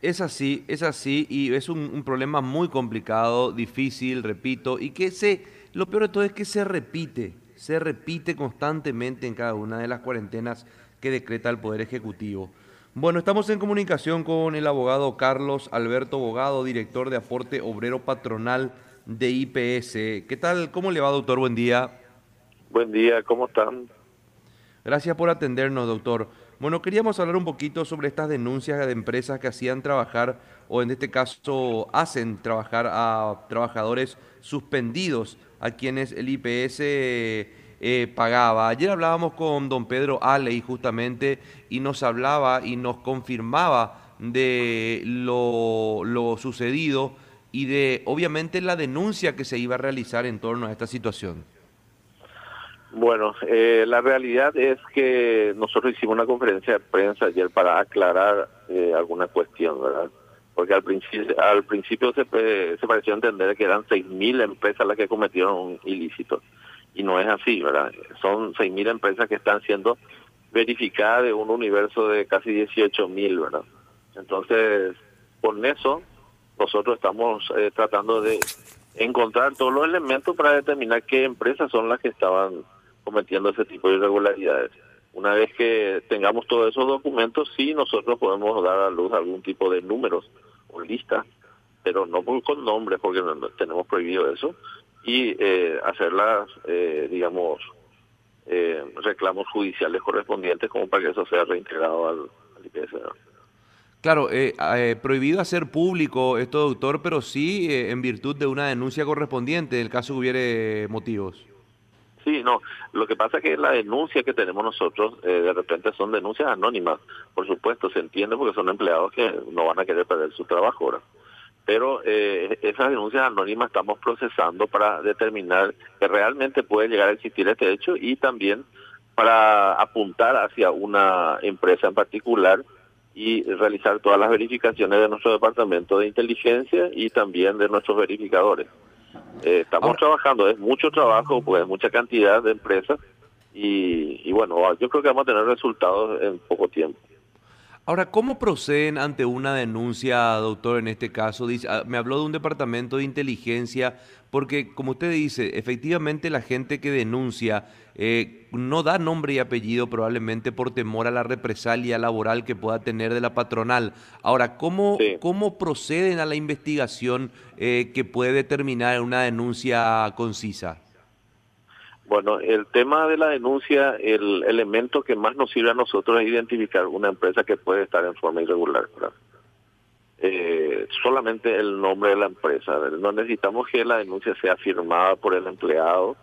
Es así, es así y es un, un, problema muy complicado, difícil, repito, y que se, lo peor de todo es que se repite, se repite constantemente en cada una de las cuarentenas que decreta el Poder Ejecutivo. Bueno, estamos en comunicación con el abogado Carlos Alberto Bogado, director de aporte obrero patronal de IPS. ¿Qué tal? ¿Cómo le va, doctor? Buen día. Buen día, ¿cómo están? Gracias por atendernos, doctor. Bueno, queríamos hablar un poquito sobre estas denuncias de empresas que hacían trabajar, o en este caso hacen trabajar a trabajadores suspendidos, a quienes el IPS eh, pagaba. Ayer hablábamos con don Pedro Aley justamente y nos hablaba y nos confirmaba de lo sucedido y de obviamente la denuncia que se iba a realizar en torno a esta situación. Bueno, eh, la realidad es que nosotros hicimos una conferencia de prensa ayer para aclarar eh, alguna cuestión, ¿verdad? Porque al principio, al principio se, se pareció entender que eran 6.000 empresas las que cometieron un ilícito. Y no es así, ¿verdad? Son 6.000 empresas que están siendo verificadas de un universo de casi 18.000, ¿verdad? Entonces, con eso, nosotros estamos eh, tratando de encontrar todos los elementos para determinar qué empresas son las que estaban cometiendo ese tipo de irregularidades. Una vez que tengamos todos esos documentos, sí nosotros podemos dar a luz algún tipo de números o lista, pero no con nombres porque tenemos prohibido eso, y eh, hacer las, eh, digamos, eh, reclamos judiciales correspondientes como para que eso sea reintegrado al, al. Claro, eh, eh, prohibido hacer público esto, doctor, pero sí eh, en virtud de una denuncia correspondiente, en el caso que hubiere motivos. Sí, no, lo que pasa es que la denuncia que tenemos nosotros eh, de repente son denuncias anónimas, por supuesto, se entiende porque son empleados que no van a querer perder su trabajo ahora. Pero eh, esas denuncias anónimas estamos procesando para determinar que realmente puede llegar a existir este hecho y también para apuntar hacia una empresa en particular y realizar todas las verificaciones de nuestro departamento de inteligencia y también de nuestros verificadores. Eh, estamos Ahora, trabajando, es mucho trabajo, pues mucha cantidad de empresas y, y, bueno, yo creo que vamos a tener resultados en poco tiempo. Ahora, ¿cómo proceden ante una denuncia, doctor, en este caso? Dice, ah, me habló de un departamento de inteligencia, porque como usted dice, efectivamente la gente que denuncia eh, no da nombre y apellido probablemente por temor a la represalia laboral que pueda tener de la patronal. Ahora, ¿cómo, sí. ¿cómo proceden a la investigación eh, que puede determinar una denuncia concisa? Bueno, el tema de la denuncia, el elemento que más nos sirve a nosotros es identificar una empresa que puede estar en forma irregular. Eh, solamente el nombre de la empresa. No necesitamos que la denuncia sea firmada por el empleado.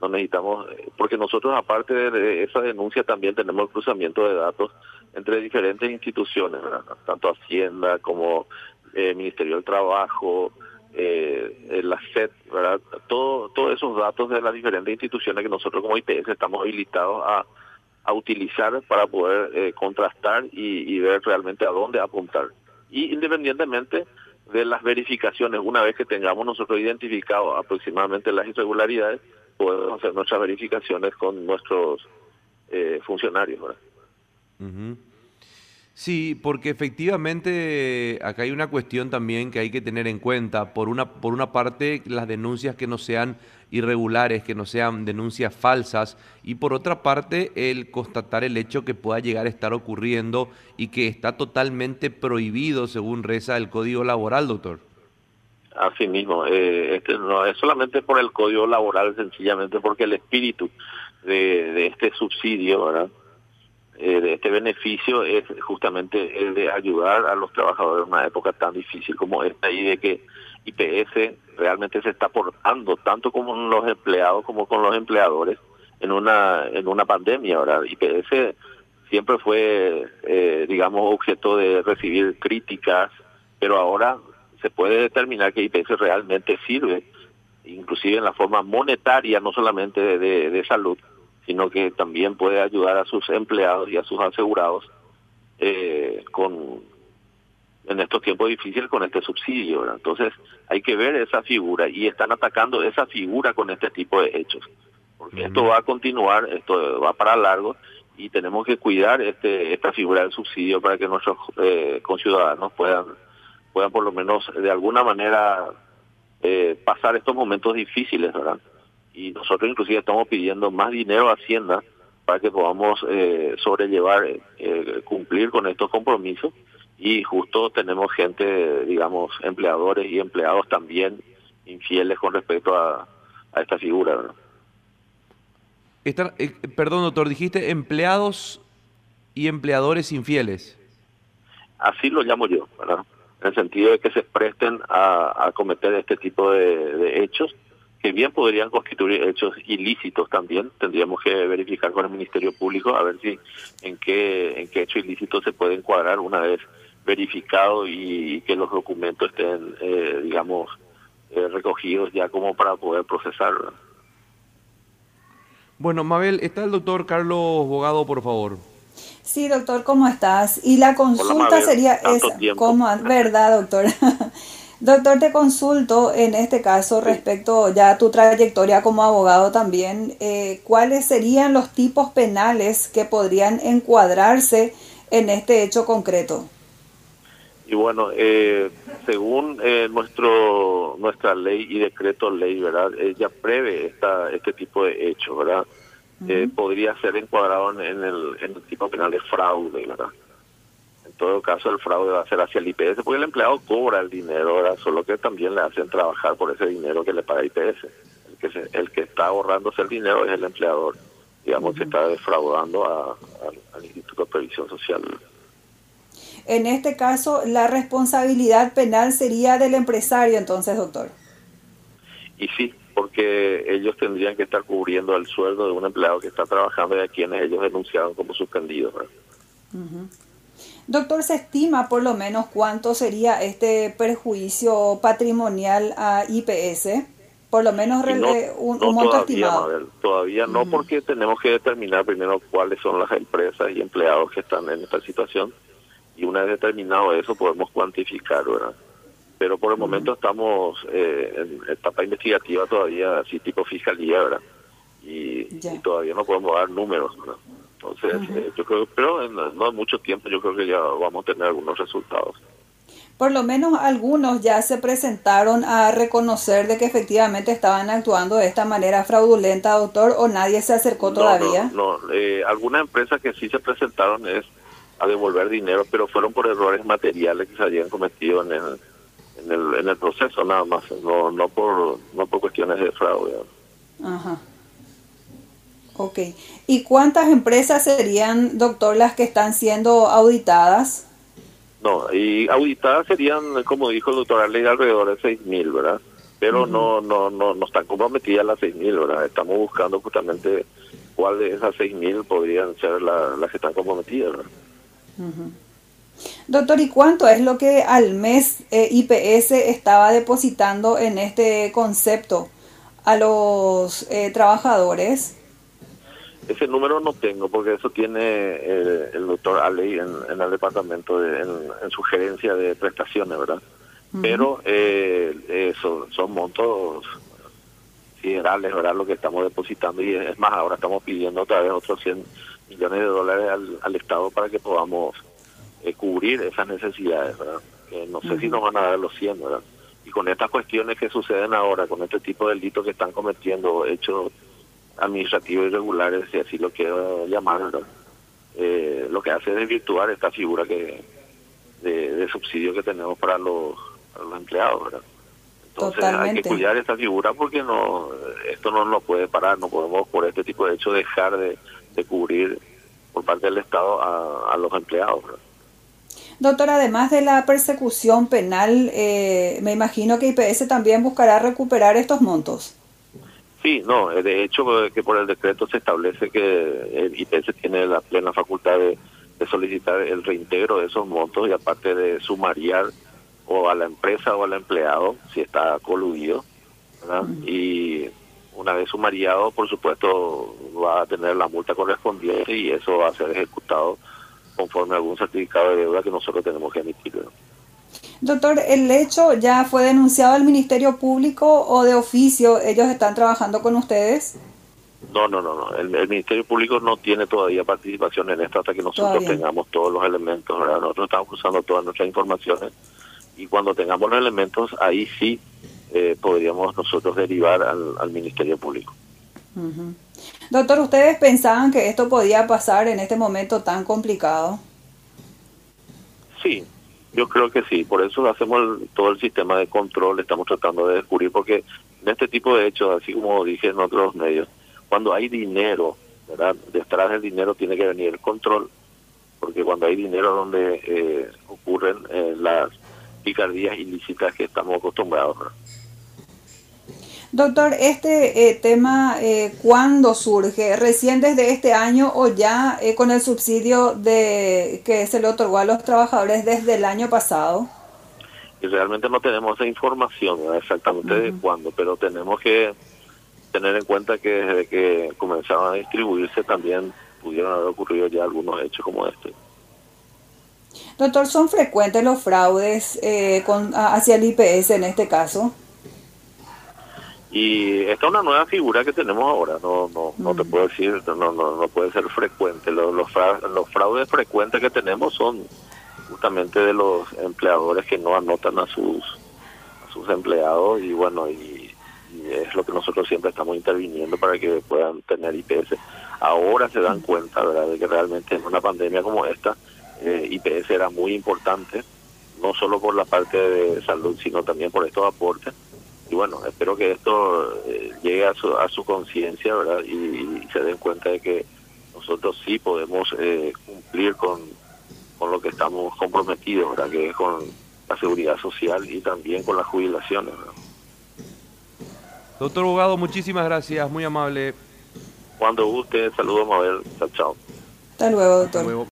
No necesitamos, porque nosotros aparte de esa denuncia también tenemos el cruzamiento de datos entre diferentes instituciones, tanto Hacienda como eh, Ministerio del Trabajo, eh, la SED, ¿verdad? Todo, todos esos datos de las diferentes instituciones que nosotros como IPS estamos habilitados a, a utilizar para poder eh, contrastar y, y, ver realmente a dónde apuntar. Y independientemente de las verificaciones, una vez que tengamos nosotros identificado aproximadamente las irregularidades, podemos hacer nuestras verificaciones con nuestros eh, funcionarios. ¿verdad? Uh. Sí, porque efectivamente acá hay una cuestión también que hay que tener en cuenta. Por una, por una parte, las denuncias que no sean irregulares, que no sean denuncias falsas, y por otra parte, el constatar el hecho que pueda llegar a estar ocurriendo y que está totalmente prohibido según reza el Código Laboral, doctor. Así mismo, eh, este no es solamente por el Código Laboral, sencillamente porque el espíritu de, de este subsidio, ¿verdad? Eh, de este beneficio es justamente el de ayudar a los trabajadores en una época tan difícil como esta y de que IPS realmente se está portando tanto con los empleados como con los empleadores en una en una pandemia ahora IPS siempre fue eh, digamos objeto de recibir críticas pero ahora se puede determinar que IPS realmente sirve inclusive en la forma monetaria no solamente de, de, de salud sino que también puede ayudar a sus empleados y a sus asegurados eh, con en estos tiempos difíciles con este subsidio. ¿verdad? Entonces hay que ver esa figura y están atacando esa figura con este tipo de hechos. Porque esto va a continuar, esto va para largo y tenemos que cuidar este, esta figura del subsidio para que nuestros eh, conciudadanos puedan, puedan por lo menos de alguna manera eh, pasar estos momentos difíciles, ¿verdad? Y nosotros inclusive estamos pidiendo más dinero a Hacienda para que podamos eh, sobrellevar, eh, cumplir con estos compromisos y justo tenemos gente, digamos, empleadores y empleados también infieles con respecto a, a esta figura. ¿verdad? Eh, perdón, doctor, dijiste empleados y empleadores infieles. Así lo llamo yo, ¿verdad? En el sentido de que se presten a, cometer este tipo de, hechos, que bien podrían constituir hechos ilícitos también. Tendríamos que verificar con el Ministerio Público a ver si en qué, en qué hecho ilícito se puede encuadrar una vez verificado y, que los documentos estén, eh, digamos, eh, recogidos ya como para poder procesar. Bueno, Mabel, está el doctor Carlos Bogado, por favor. Sí, doctor, ¿cómo estás? Y la consulta sería esa. ¿Cómo? ¿Verdad, doctor? doctor, te consulto en este caso respecto ya a tu trayectoria como abogado también. Eh, ¿Cuáles serían los tipos penales que podrían encuadrarse en este hecho concreto? Y bueno, eh, según eh, nuestro nuestra ley y decreto ley, ¿verdad? Ella prevé esta, este tipo de hechos, ¿verdad? Eh, podría ser encuadrado en el, en el tipo penal de fraude, ¿verdad? En todo caso, el fraude va a ser hacia el IPS, porque el empleado cobra el dinero, ¿verdad? Solo que también le hacen trabajar por ese dinero que le paga IPS. El que, se, el que está ahorrándose el dinero es el empleador, digamos, que está defraudando a, al Instituto de Previsión Social. En este caso, la responsabilidad penal sería del empresario, entonces, doctor. Y sí, porque ellos tendrían que estar cubriendo el sueldo de un empleado que está trabajando y a quienes ellos denunciaron como suspendidos. Doctor, ¿se estima por lo menos cuánto sería este perjuicio patrimonial a IPS? Por lo menos un, monto todavía, estimado. todavía no, porque tenemos que determinar primero cuáles son las empresas y empleados que están en esta situación y una vez determinado eso podemos cuantificar, ¿verdad? Pero por el momento estamos eh, en etapa investigativa todavía, así tipo fiscalía, ¿verdad? Y, todavía no podemos dar números, ¿verdad? Entonces, eh, yo creo, pero en no mucho tiempo yo creo que ya vamos a tener algunos resultados. Por lo menos algunos ya se presentaron a reconocer de que efectivamente estaban actuando de esta manera fraudulenta, doctor, o nadie se acercó todavía. No, no, eh, algunas empresas que sí se presentaron es a devolver dinero, pero fueron por errores materiales que se habían cometido en el, en el, en el proceso nada más, no, no, por, no por cuestiones de fraude. Ajá. Ok. ¿Y cuántas empresas serían, doctor, las que están siendo auditadas? No, y auditadas serían, como dijo el doctor Arley, alrededor de 6.000, ¿verdad? Pero no, no, no, no están comprometidas las 6.000, ¿verdad? Estamos buscando justamente cuál de esas 6.000 podrían ser las que están comprometidas, ¿verdad? Doctor, ¿y cuánto es lo que al mes eh, IPS estaba depositando en este concepto a los eh, trabajadores? Ese número no tengo porque eso tiene eh, el doctor Aley en, el departamento, de, en, sugerencia de prestaciones, ¿verdad? Pero eso son montos siderales, ¿verdad? Lo que estamos depositando y es más, ahora estamos pidiendo otra vez otros 100 millones de dólares al, Estado para que podamos eh, cubrir esas necesidades, ¿verdad? Que no sé si nos van a dar los 100, ¿verdad? Y con estas cuestiones que suceden ahora, con este tipo de delitos que están cometiendo, hechos administrativos irregulares, si así lo quiero llamar, ¿verdad? Eh, lo que hace es desvirtuar esta figura que de, subsidio que tenemos para los, los empleados, ¿verdad? Entonces hay que cuidar esta figura porque no esto no nos puede parar, no podemos por este tipo de hechos dejar de, de cubrir por parte del Estado a, los empleados. Doctor, además de la persecución penal, eh, me imagino que IPS también buscará recuperar estos montos. Sí, no, eh, de hecho eh, que por el decreto se establece que el IPS tiene la plena facultad de, solicitar el reintegro de esos montos y aparte de sumariar o a la empresa o al empleado si está coludido. Y una vez sumariado, por supuesto, va a tener la multa correspondiente y eso va a ser ejecutado conforme a algún certificado de deuda que nosotros tenemos que emitir. Doctor, ¿el hecho ya fue denunciado al Ministerio Público o de oficio ellos están trabajando con ustedes? No, no, no, no. El, Ministerio Público no tiene todavía participación en esto hasta que nosotros tengamos todos los elementos. Nosotros estamos usando todas nuestras informaciones y cuando tengamos los elementos, ahí sí eh, podríamos nosotros derivar al, Ministerio Público. Doctor, ¿ustedes pensaban que esto podía pasar en este momento tan complicado? Sí, yo creo que sí. Por eso hacemos todo el sistema de control, estamos tratando de descubrir, porque en este tipo de hechos, así como dije en otros medios, cuando hay dinero, ¿verdad? Detrás del dinero tiene que venir el control, porque cuando hay dinero donde eh, ocurren eh, las picardías ilícitas que estamos acostumbrados. Doctor, este eh, tema, eh, ¿cuándo surge? ¿Recién desde este año o ya eh, con el subsidio de que se le otorgó a los trabajadores desde el año pasado? Y realmente no tenemos esa información exactamente de cuándo, pero tenemos que tener en cuenta que desde que comenzaron a distribuirse también pudieron haber ocurrido ya algunos hechos como este. Doctor, ¿son frecuentes los fraudes con, hacia el IPS en este caso? Y esta es una nueva figura que tenemos ahora, no no no te mm. puedo decir, no no no puede ser frecuente. Los, los, fraudes frecuentes que tenemos son justamente de los empleadores que no anotan a sus a sus empleados y bueno, y, es lo que nosotros siempre estamos interviniendo para que puedan tener IPS. Ahora se dan cuenta, ¿verdad?, de que realmente en una pandemia como esta, eh, IPS era muy importante, no solo por la parte de salud, sino también por estos aportes y bueno, espero que esto eh, llegue a su, a su conciencia, ¿verdad? Y, se den cuenta de que nosotros sí podemos eh, cumplir con, con lo que estamos comprometidos, ¿verdad? Que es con la seguridad social y también con las jubilaciones, Doctor Abogado, muchísimas gracias, muy amable. Cuando guste, saludos, Mabel, chao, chao. Hasta luego, doctor.